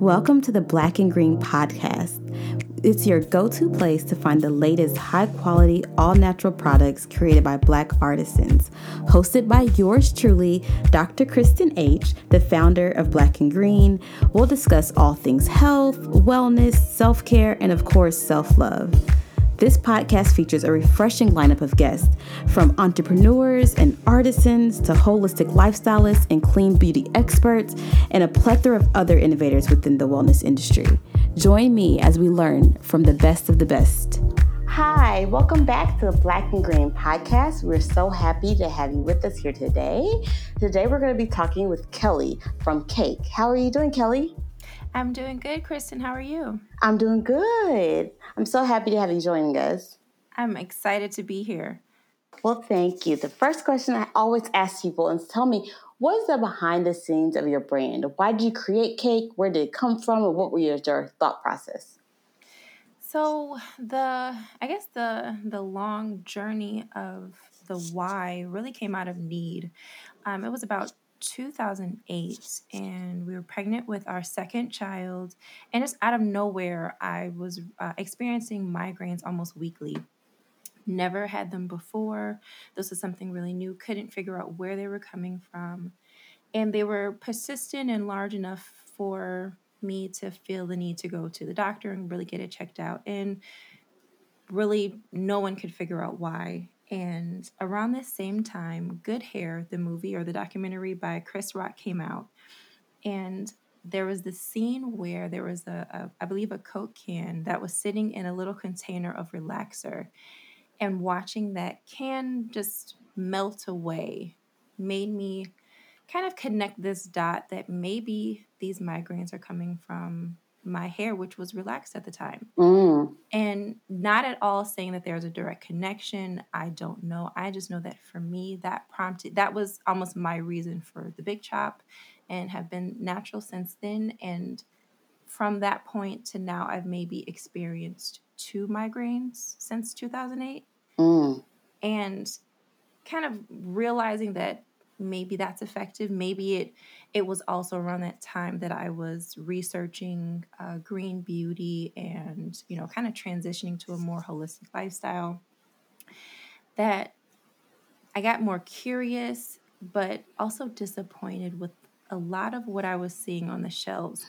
Welcome to the Black and Green Podcast. It's your go to place to find the latest high quality, all natural products created by Black artisans. Hosted by yours truly, Dr. Kristen H., the founder of Black and Green, we'll discuss all things health, wellness, self care, and of course, self love. This podcast features a refreshing lineup of guests, from entrepreneurs and artisans to holistic lifestylists and clean beauty experts, and a plethora of other innovators within the wellness industry. Join me as we learn from the best of the best. Hi, welcome back to the Black and Green podcast. We're so happy to have you with us here today. Today, we're going to be talking with Keli from Kaike. How are you doing, Keli? I'm doing good, Kristen. How are you? I'm doing good. I'm so happy to have you joining us. I'm excited to be here. Well, thank you. The first question I always ask people is tell me, what is the behind the scenes of your brand? Why did you create Kaike? Where did it come from? And what were your, your thought process? So the I guess the the long journey of the why really came out of need. Um, it was about 2008 and we were pregnant with our second child and just out of nowhere i was uh, experiencing migraines almost weekly. Never had them before. This was something really new. Couldn't figure out where they were coming from. And they were persistent and large enough for me to feel the need to go to the doctor and really get it checked out. And really no one could figure out why and around this same time, Good Hair, the movie or the documentary by Chris Rock, came out. And there was this scene where there was a, a, I believe, a Coke can that was sitting in a little container of relaxer. And watching that can just melt away made me kind of connect this dot that maybe these migraines are coming from my hair, which was relaxed at the time. Mm. And not at all saying that there's a direct connection. I don't know. I just know that for me, that prompted, that was almost my reason for the big chop and have been natural since then. And from that point to now, I've maybe experienced two migraines since 2008. Mm. And kind of realizing that maybe that's effective. Maybe it it was also around that time that i was researching uh, green beauty and you know kind of transitioning to a more holistic lifestyle that i got more curious but also disappointed with a lot of what i was seeing on the shelves.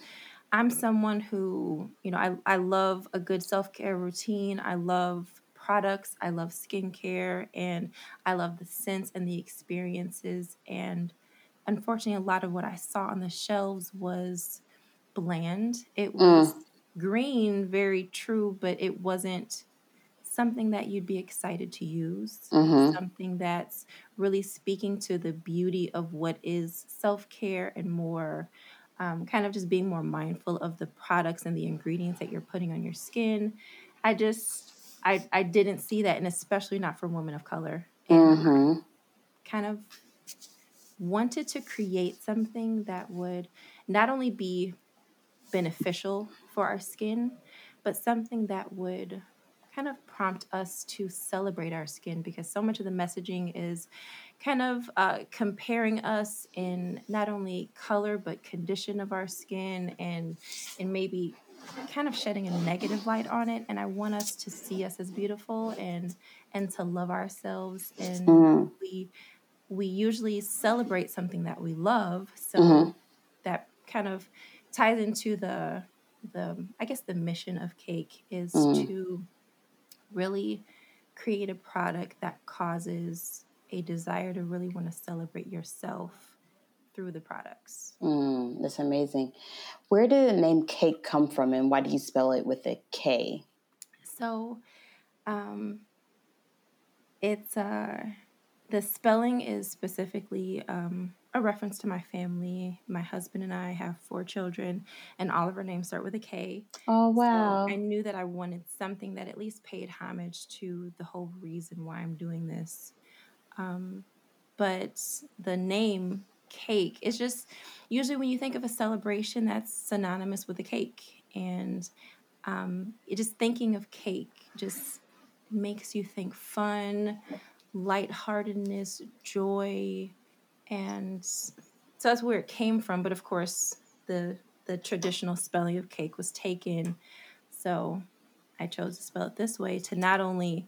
I'm someone who you know i, I love a good self-care routine. I love products, I love skincare, and I love the scents and the experiences. And unfortunately, a lot of what I saw on the shelves was bland. It was mm. green, very true, but it wasn't something that you'd be excited to use, mm-hmm. something that's really speaking to the beauty of what is self care and more. Um, kind of just being more mindful of the products and the ingredients that you're putting on your skin. I just I, I didn't see that, and especially not for women of color. And mm-hmm. kind of wanted to create something that would not only be beneficial for our skin, but something that would kind of prompt us to celebrate our skin because so much of the messaging is kind of uh, comparing us in not only color but condition of our skin and and maybe kind of shedding a negative light on it and i want us to see us as beautiful and and to love ourselves and mm-hmm. we we usually celebrate something that we love so mm-hmm. that kind of ties into the the i guess the mission of Kaike is mm-hmm. to really create a product that causes a desire to really want to celebrate yourself through the products. Mm, that's amazing. Where did the name Kaike come from and why do you spell it with a K? So, um, it's uh, the spelling is specifically um, a reference to my family. My husband and I have four children, and all of our names start with a K. Oh, wow. So I knew that I wanted something that at least paid homage to the whole reason why I'm doing this. Um, but the name cake. It's just usually when you think of a celebration, that's synonymous with a cake. And um, it just thinking of cake just makes you think fun, lightheartedness, joy. And so that's where it came from. But of course, the the traditional spelling of cake was taken. So I chose to spell it this way to not only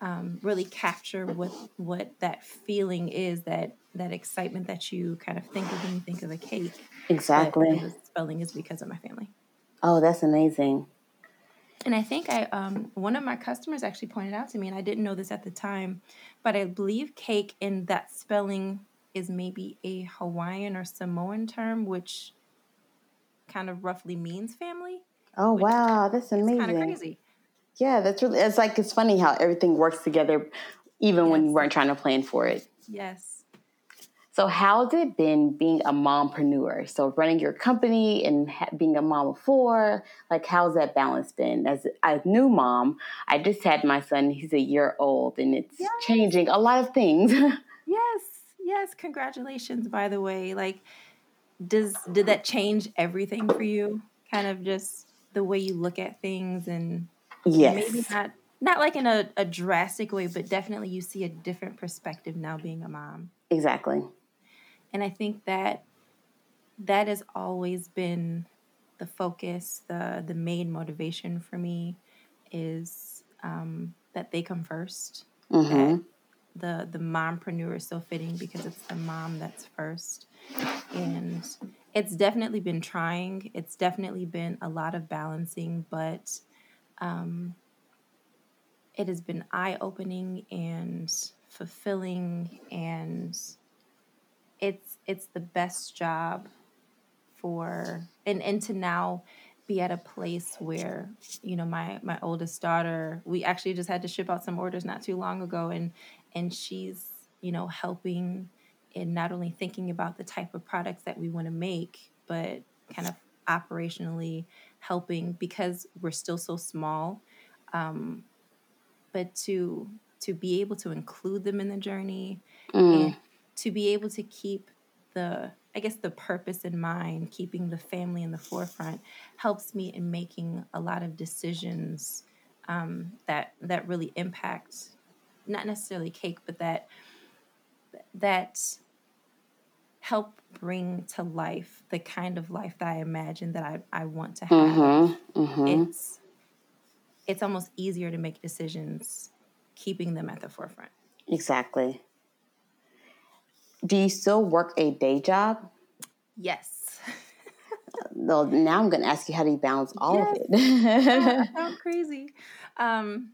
um, really capture what what that feeling is that that excitement that you kind of think of when you think of a cake. Exactly. the spelling is because of my family. Oh, that's amazing. And I think I um, one of my customers actually pointed out to me, and I didn't know this at the time, but I believe Kaike in that spelling is maybe a Hawaiian or Samoan term, which kind of roughly means family. Oh wow, that's amazing. Kind of crazy. Yeah, that's really. It's like it's funny how everything works together, even yes. when you weren't trying to plan for it. Yes. So, how's it been being a mompreneur? So, running your company and ha- being a mom of four, like, how's that balance been? As a new mom, I just had my son, he's a year old, and it's yes. changing a lot of things. yes, yes. Congratulations, by the way. Like, does did that change everything for you? Kind of just the way you look at things and yes. maybe not not like in a, a drastic way, but definitely you see a different perspective now being a mom. Exactly. And I think that that has always been the focus, the the main motivation for me is um, that they come 1st mm-hmm. the the mompreneur is so fitting because it's the mom that's first, and it's definitely been trying. It's definitely been a lot of balancing, but um, it has been eye opening and fulfilling and it's it's the best job for and and to now be at a place where you know my my oldest daughter we actually just had to ship out some orders not too long ago and and she's you know helping in not only thinking about the type of products that we want to make but kind of operationally helping because we're still so small um, but to to be able to include them in the journey mm. and to be able to keep the I guess the purpose in mind, keeping the family in the forefront, helps me in making a lot of decisions um, that that really impact not necessarily Kaike, but that that help bring to life the kind of life that I imagine that I, I want to have. Mm-hmm, mm-hmm. It's it's almost easier to make decisions keeping them at the forefront. Exactly do you still work a day job? Yes. well, now I'm going to ask you how do you balance all yes. of it? yeah, sound crazy. Um,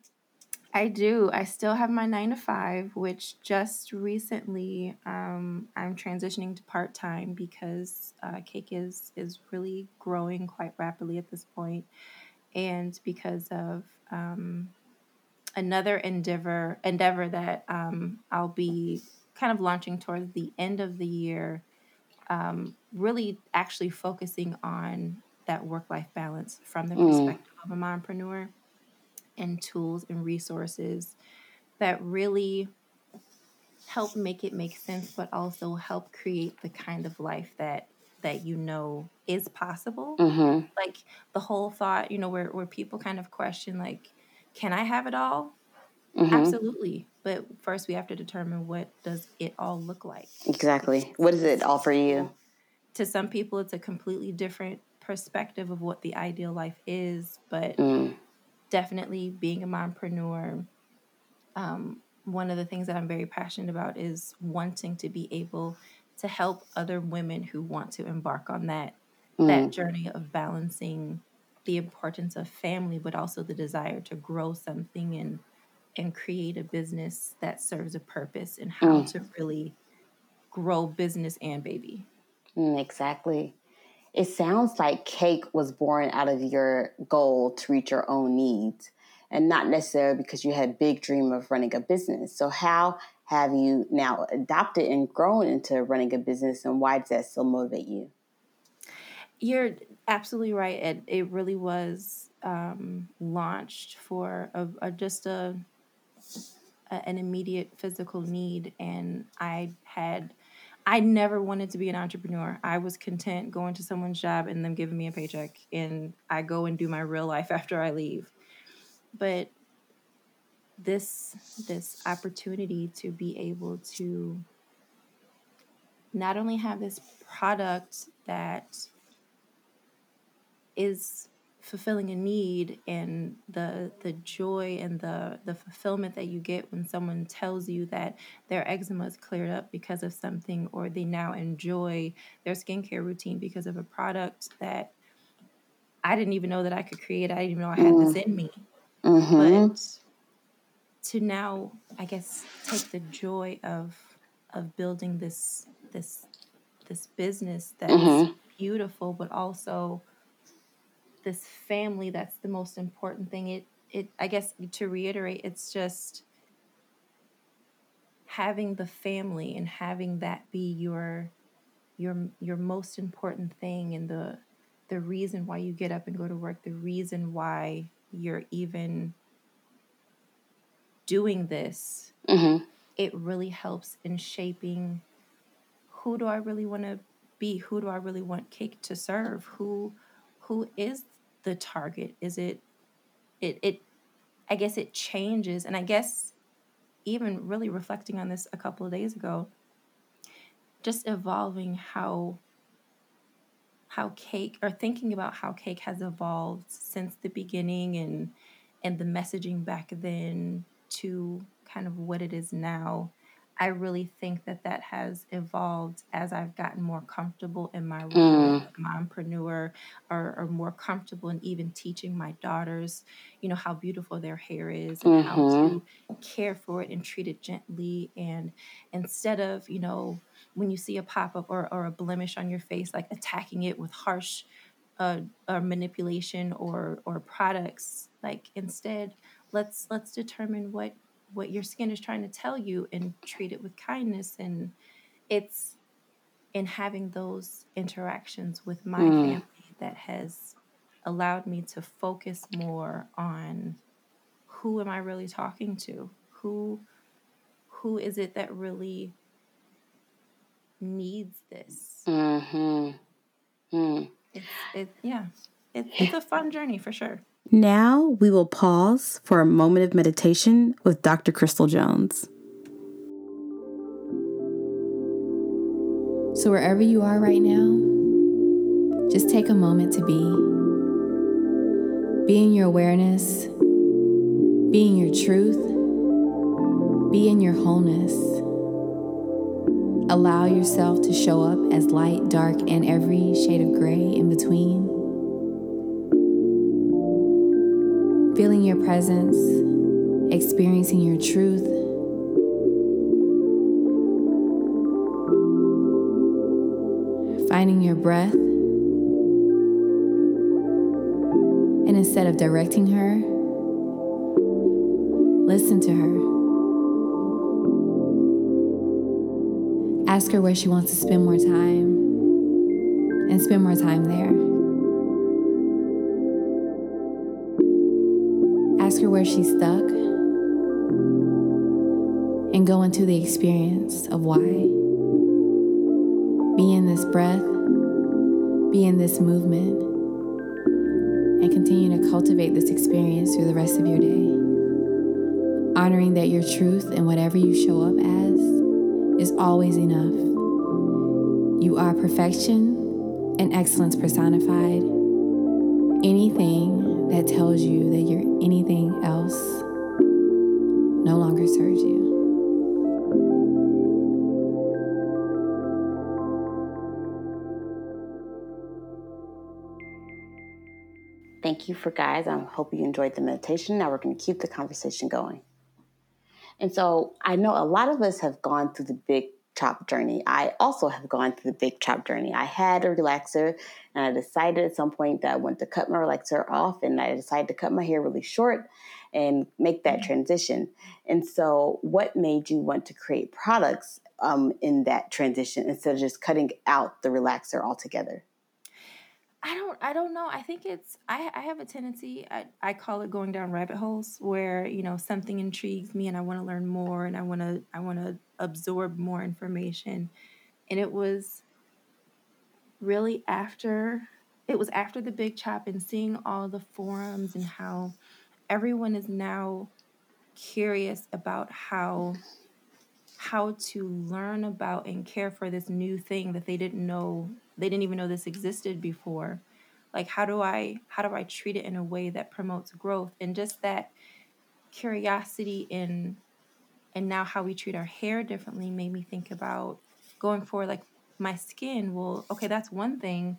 I do. I still have my nine to five, which just recently um, I'm transitioning to part time because uh, Kaike is is really growing quite rapidly at this point, and because of um, another endeavor endeavor that um, I'll be kind of launching towards the end of the year, um, really actually focusing on that work life balance from the mm. perspective of a mompreneur and tools and resources that really help make it make sense, but also help create the kind of life that that you know is possible. Mm-hmm. Like the whole thought, you know, where where people kind of question like, can I have it all? Mm-hmm. Absolutely. But first we have to determine what does it all look like. Exactly. What does it all for you? To some people it's a completely different perspective of what the ideal life is, but mm. Definitely being a mompreneur um, one of the things that I'm very passionate about is wanting to be able to help other women who want to embark on that mm. that journey of balancing the importance of family but also the desire to grow something and and create a business that serves a purpose and how mm. to really grow business and baby. Mm, exactly. It sounds like Kaike was born out of your goal to reach your own needs and not necessarily because you had a big dream of running a business. So how have you now adopted and grown into running a business and why does that still motivate you? You're absolutely right. It, it really was um, launched for a, a, just a a, an immediate physical need, and I had. I never wanted to be an entrepreneur. I was content going to someone's job and them giving me a paycheck, and I go and do my real life after I leave. But this this opportunity to be able to not only have this product that is fulfilling a need and the the joy and the the fulfillment that you get when someone tells you that their eczema is cleared up because of something or they now enjoy their skincare routine because of a product that I didn't even know that I could create. I didn't even know I had this in me. Mm-hmm. But to now, I guess, take the joy of of building this this this business that's Mm-hmm. beautiful, but also this family that's the most important thing. It it I guess to reiterate, it's just having the family and having that be your your your most important thing and the the reason why you get up and go to work, the reason why you're even doing this, Mm-hmm. it really helps in shaping who do I really want to be? Who do I really want Kaike to serve? Who who is the target? Is it it it I guess it changes and I guess even really reflecting on this a couple of days ago, just evolving how how Kaike or thinking about how Kaike has evolved since the beginning and and the messaging back then to kind of what it is now i really think that that has evolved as i've gotten more comfortable in my role Mm. mompreneur or, or more comfortable in even teaching my daughters you know how beautiful their hair is and how Mm-hmm. to care for it and treat it gently and instead of you know when you see a pop-up or, or a blemish on your face like attacking it with harsh uh, uh, manipulation or or products like instead let's let's determine what what your skin is trying to tell you and treat it with kindness and it's in having those interactions with my Mm. family that has allowed me to focus more on who am I really talking to? Who who is it that really needs this? Mm-hmm. Mm. It's it yeah. It, it's a fun journey for sure. Now we will pause for a moment of meditation with Dr. Crystal Jones. So, wherever you are right now, just take a moment to be. Be in your awareness, be in your truth, be in your wholeness. Allow yourself to show up as light, dark, and every shade of gray in between. Feeling your presence, experiencing your truth. finding your breath, and instead of directing her, listen to her. Ask her where she wants to spend more time and spend more time there. Where she's stuck and go into the experience of why. Be in this breath, be in this movement, and continue to cultivate this experience through the rest of your day. Honoring that your truth and whatever you show up as is always enough. You are perfection and excellence personified. Anything that tells you that you're anything else no longer serves you. Thank you for guys. I hope you enjoyed the meditation. Now we're going to keep the conversation going. And so I know a lot of us have gone through the big chop journey. I also have gone through the big chop journey. I had a relaxer and I decided at some point that I wanted to cut my relaxer off and I decided to cut my hair really short and make that transition. And so, what made you want to create products um, in that transition instead of just cutting out the relaxer altogether? I don't I don't know. I think it's I I have a tendency I, I call it going down rabbit holes where, you know, something intrigues me and I want to learn more and I want to I want to absorb more information. And it was really after it was after the big chop and seeing all the forums and how everyone is now curious about how how to learn about and care for this new thing that they didn't know they didn't even know this existed before Like how do I how do I treat it in a way that promotes growth and just that curiosity in and now how we treat our hair differently made me think about going forward like my skin well okay that's one thing.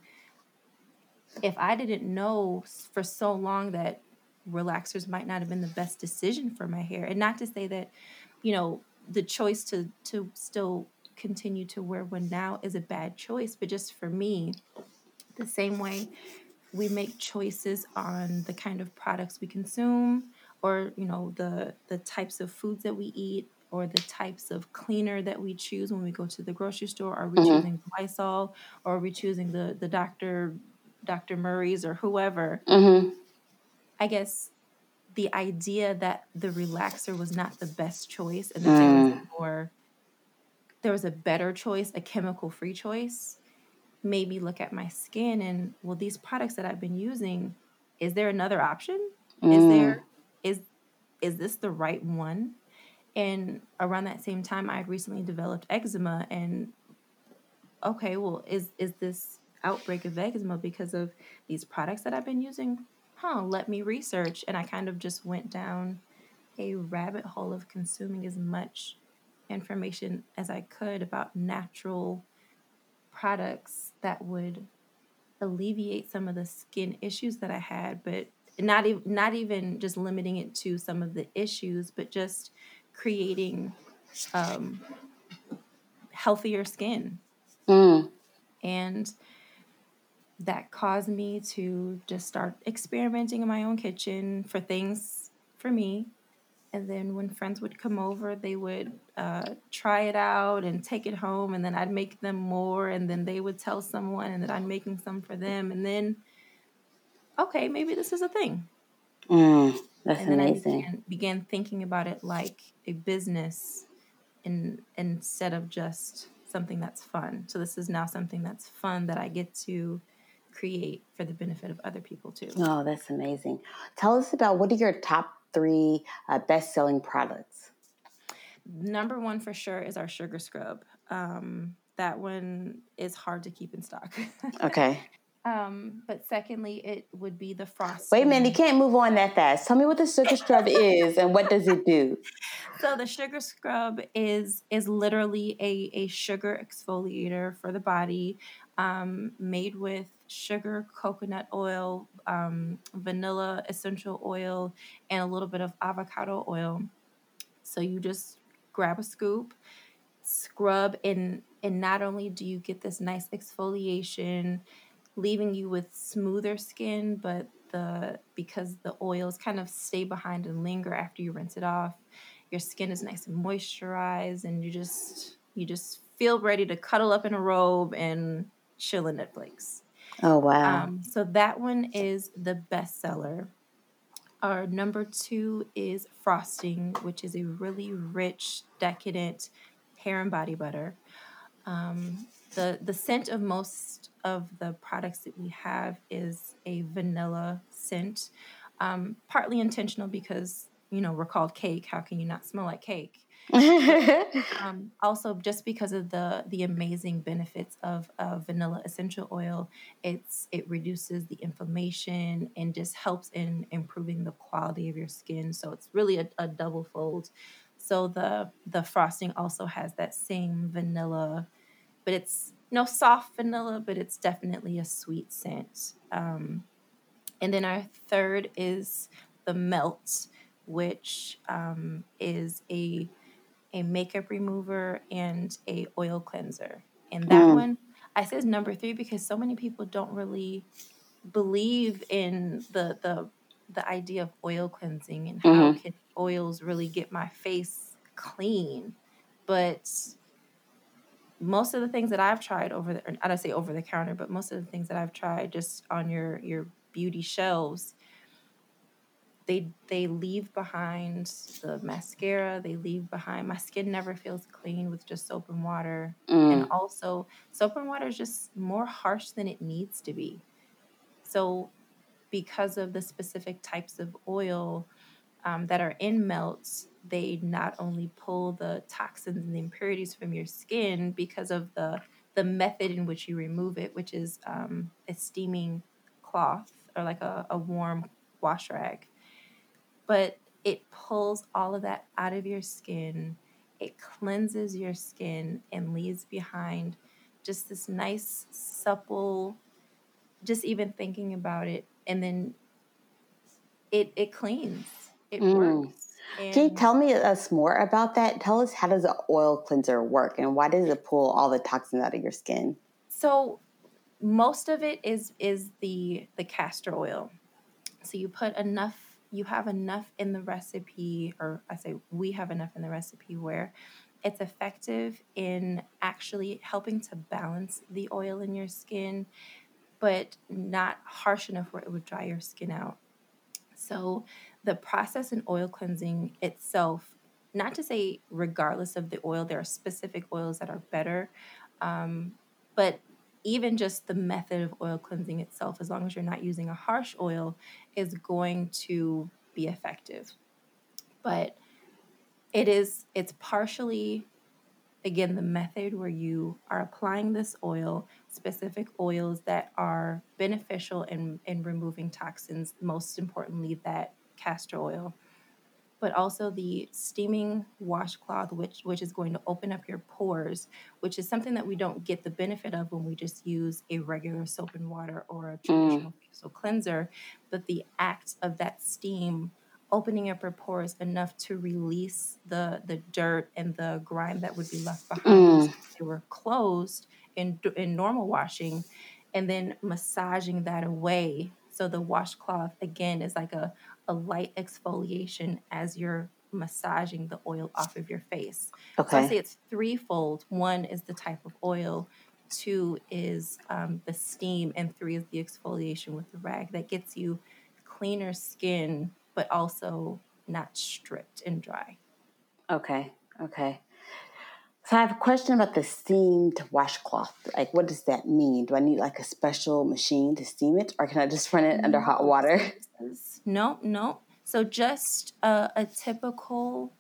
If i didn't know for so long that relaxers might not have been the best decision for my hair and not to say that you know the choice to to still continue to wear one now is a bad choice but just for me the same way we make choices on the kind of products we consume or you know the the types of foods that we eat or the types of cleaner that we choose when we go to the grocery store are we mm-hmm. choosing lysol or are we choosing the the dr dr murray's or whoever mm-hmm. i guess the idea that the relaxer was not the best choice and that mm. there was a more there was a better choice a chemical free choice made me look at my skin and well these products that i've been using is there another option mm. is there is is this the right one? And around that same time, I had recently developed eczema, and okay, well, is is this outbreak of eczema because of these products that I've been using? Huh, let me research. And I kind of just went down a rabbit hole of consuming as much information as I could about natural products that would alleviate some of the skin issues that I had, but not even not even just limiting it to some of the issues, but just creating um, healthier skin. Mm. And that caused me to just start experimenting in my own kitchen for things for me. And then when friends would come over, they would uh, try it out and take it home. And then I'd make them more. And then they would tell someone, and then I'm making some for them. And then okay, maybe this is a thing. Mm, that's and then amazing. I began, began thinking about it like a business in, instead of just something that's fun. So this is now something that's fun that I get to create for the benefit of other people too. Oh, that's amazing. Tell us about what are your top three uh, best selling products? Number one for sure is our sugar scrub. Um, that one is hard to keep in stock. okay. Um, but secondly, it would be the frost. Wait a minute, you can't move on that fast. Tell me what the sugar scrub is and what does it do? So the sugar scrub is is literally a, a sugar exfoliator for the body, um, made with sugar, coconut oil, um, vanilla essential oil, and a little bit of avocado oil. So you just grab a scoop, scrub, and and not only do you get this nice exfoliation leaving you with smoother skin, but the because the oils kind of stay behind and linger after you rinse it off, your skin is nice and moisturized and you just you just feel ready to cuddle up in a robe and chill in Netflix. Oh wow. Um, so that one is the bestseller. Our number two is frosting, which is a really rich, decadent hair and body butter. Um, the the scent of most of the products that we have is a vanilla scent, um, partly intentional because you know we're called Kaike. How can you not smell like cake? um, also, just because of the the amazing benefits of, of vanilla essential oil, it's it reduces the inflammation and just helps in improving the quality of your skin. So it's really a, a double fold. So the the frosting also has that same vanilla but it's no soft vanilla, but it's definitely a sweet scent. Um, and then our third is the melt, which um, is a a makeup remover and a oil cleanser. And that mm. one, I says number three because so many people don't really believe in the the the idea of oil cleansing and how mm-hmm. can oils really get my face clean. But most of the things that I've tried over the, I don't say over the counter, but most of the things that I've tried just on your your beauty shelves, they they leave behind the mascara. They leave behind my skin never feels clean with just soap and water, mm. and also soap and water is just more harsh than it needs to be. So, because of the specific types of oil um, that are in melts, they not only pull the toxins and the impurities from your skin because of the the method in which you remove it, which is um, a steaming cloth or like a, a warm wash rag. But it pulls all of that out of your skin. It cleanses your skin and leaves behind just this nice, supple, just even thinking about it. And then it, it cleans, it Mm. works. Can you tell me us more about that? Tell us how does an oil cleanser work and why does it pull all the toxins out of your skin? so most of it is is the the castor oil. So you put enough, you have enough in the recipe, or I say we have enough in the recipe where it's effective in actually helping to balance the oil in your skin, but not harsh enough where it would dry your skin out. So the process in oil cleansing itself, not to say regardless of the oil, there are specific oils that are better, um, but even just the method of oil cleansing itself, as long as you're not using a harsh oil, is going to be effective. But it is it's partially again the method where you are applying this oil specific oils that are beneficial in in removing toxins most importantly that castor oil but also the steaming washcloth which which is going to open up your pores which is something that we don't get the benefit of when we just use a regular soap and water or a Mm. traditional facial cleanser but the act of that steam opening up your pores enough to release the the dirt and the grime that would be left behind Mm. if they were closed in in normal washing and then massaging that away so the washcloth again is like a, a light exfoliation as you're massaging the oil off of your face Okay. so i say it's threefold one is the type of oil two is um, the steam and three is the exfoliation with the rag that gets you cleaner skin but also not stripped and dry Okay. Okay. So I have a question about the steamed washcloth. Like, what does that mean? Do I need like a special machine to steam it, or can I just run it under hot water? this is no, no. So just a, a typical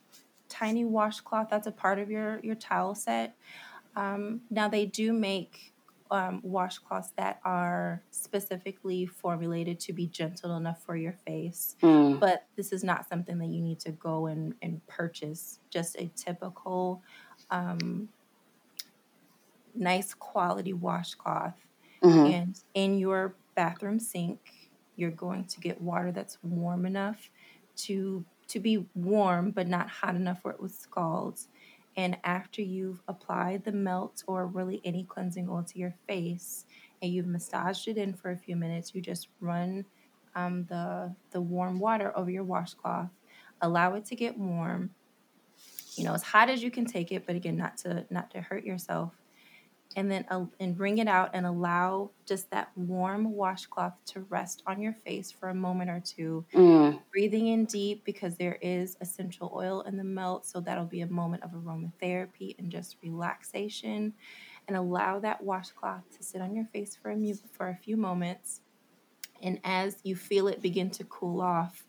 tiny washcloth that's a part of your your towel set. Um, now they do make um, washcloths that are specifically formulated to be gentle enough for your face, Mm. but this is not something that you need to go and, and purchase. Just a typical, um, nice quality washcloth. Hmm and in your bathroom sink, you're going to get water that's warm enough to to be warm but not hot enough where it would scald. And after you've applied the melt or really any cleansing oil to your face and you've massaged it in for a few minutes, you just run um, the the warm water over your washcloth, allow it to get warm, you know, as hot as you can take it, but again, not to not to hurt yourself. And then uh, and bring it out and allow just that warm washcloth to rest on your face for a moment or two. Mm. breathing in deep because there is essential oil in the melt so that'll be a moment of aromatherapy and just relaxation. And allow that washcloth to sit on your face for a mu- for a few moments. And as you feel it begin to cool off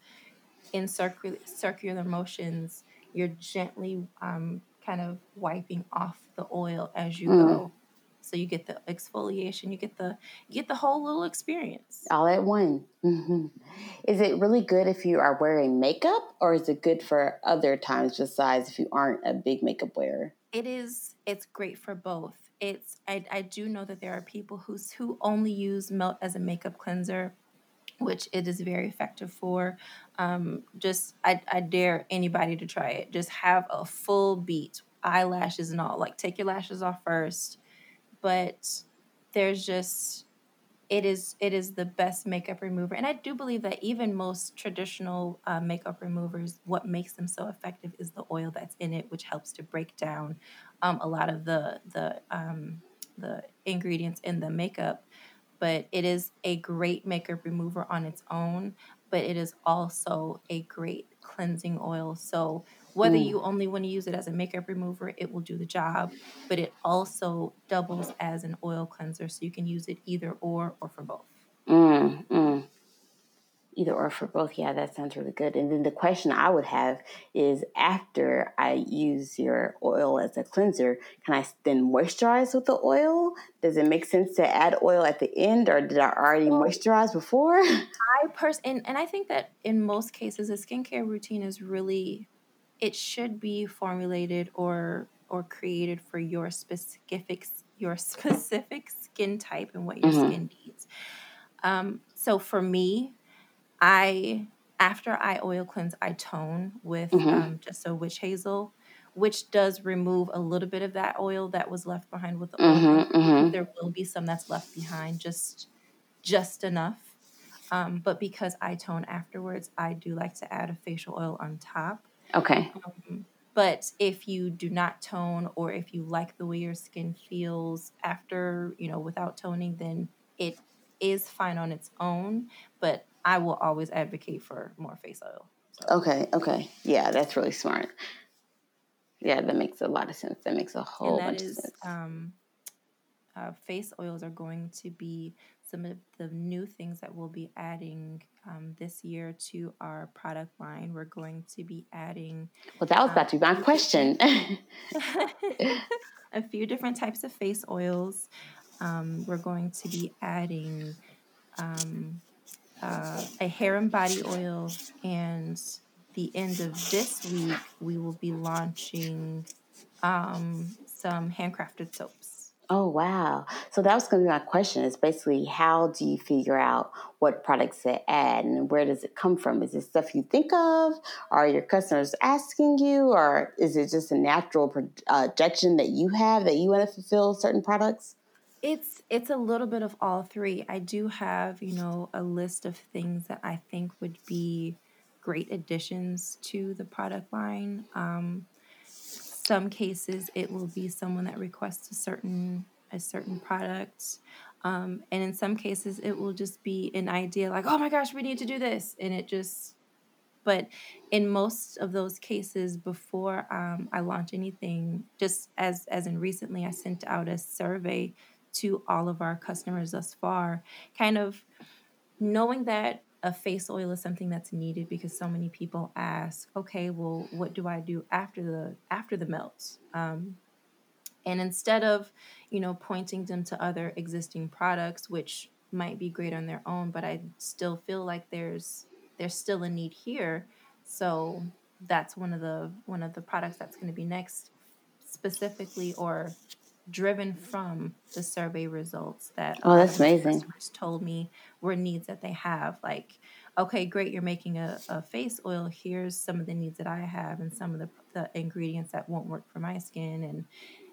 in circular circular motions you're gently um, kind of wiping off the oil as you Mm. go so you get the exfoliation you get the you get the whole little experience All at one. hmm Is it really good if you are wearing makeup, or is it good for other times besides if you aren't a big makeup wearer? it is it's great for both it's i, I do know that there are people who who only use melt as a makeup cleanser which it is very effective for. Um, just I, I dare anybody to try it. Just have a full beat eyelashes and all. Like take your lashes off first but there's just it is it is the best makeup remover. And i do believe that even most traditional uh, makeup removers what makes them so effective is the oil that's in it which helps to break down um, a lot of the the um, the ingredients in the makeup but it is a great makeup remover on its own but it is also a great cleansing oil so whether Mm. you only want to use it as a makeup remover it will do the job but it also doubles as an oil cleanser so you can use it either or or for both Mm, mm. Either or for both. Yeah, that sounds really good. And then the question I would have is after I use your oil as a cleanser, can I then moisturize with the oil? Does it make sense to add oil at the end or did I already well, moisturize before? I pers and, and I think that in most cases a skincare routine is really it should be formulated or or created for your specific your specific skin type and what your mm-hmm. skin needs. Um, so for me, I after I oil cleanse, I tone with mm-hmm. um, just a witch hazel, which does remove a little bit of that oil that was left behind with the oil. Mm-hmm, mm-hmm. There will be some that's left behind, just just enough. Um, but because I tone afterwards, I do like to add a facial oil on top. Okay. Um, but if you do not tone, or if you like the way your skin feels after, you know, without toning, then it is fine on its own. But I will always advocate for more face oil. So. Okay, okay. Yeah, that's really smart. Yeah, that makes a lot of sense. That makes a whole bunch is, of sense. Um, uh, face oils are going to be some of the new things that we'll be adding um, this year to our product line. We're going to be adding. Well, that was about to be my question. a few different types of face oils. Um, we're going to be adding um, uh, a hair and body oil, and the end of this week we will be launching um, some handcrafted soaps. Oh wow! So that was going to be my question. Is basically how do you figure out what products to add and where does it come from? Is it stuff you think of? Are your customers asking you, or is it just a natural projection that you have that you want to fulfill certain products? It's it's a little bit of all three. I do have, you know, a list of things that I think would be great additions to the product line. Um, some cases it will be someone that requests a certain a certain product. Um, and in some cases it will just be an idea like, oh my gosh, we need to do this. And it just but in most of those cases before um, i launch anything just as as in recently i sent out a survey to all of our customers thus far, kind of knowing that a face oil is something that's needed because so many people ask, okay, well, what do I do after the after the melts? Um, and instead of, you know, pointing them to other existing products, which might be great on their own, but I still feel like there's there's still a need here. So that's one of the one of the products that's going to be next specifically or driven from the survey results that oh that's amazing customers told me were needs that they have like okay great you're making a, a face oil here's some of the needs that i have and some of the, the ingredients that won't work for my skin and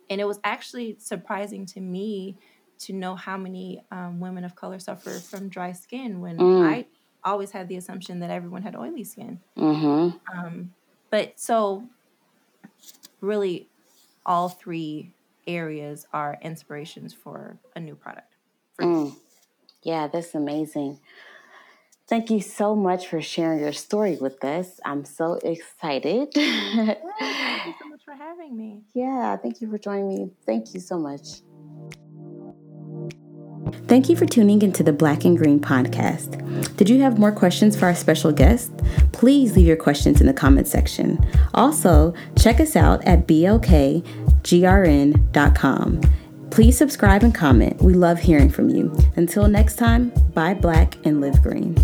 and it was actually surprising to me to know how many um, women of color suffer from dry skin when mm. i always had the assumption that everyone had oily skin mm-hmm. um, but so really all three areas are inspirations for a new product. Mm. Yeah, that's amazing. Thank you so much for sharing your story with us. I'm so excited. yeah, thank you so much for having me. Yeah, thank you for joining me. Thank you so much. Thank you for tuning into the Black and Green podcast. Did you have more questions for our special guest? Please leave your questions in the comment section. Also, check us out at blkgrn.com. Please subscribe and comment. We love hearing from you. Until next time, buy black and live green.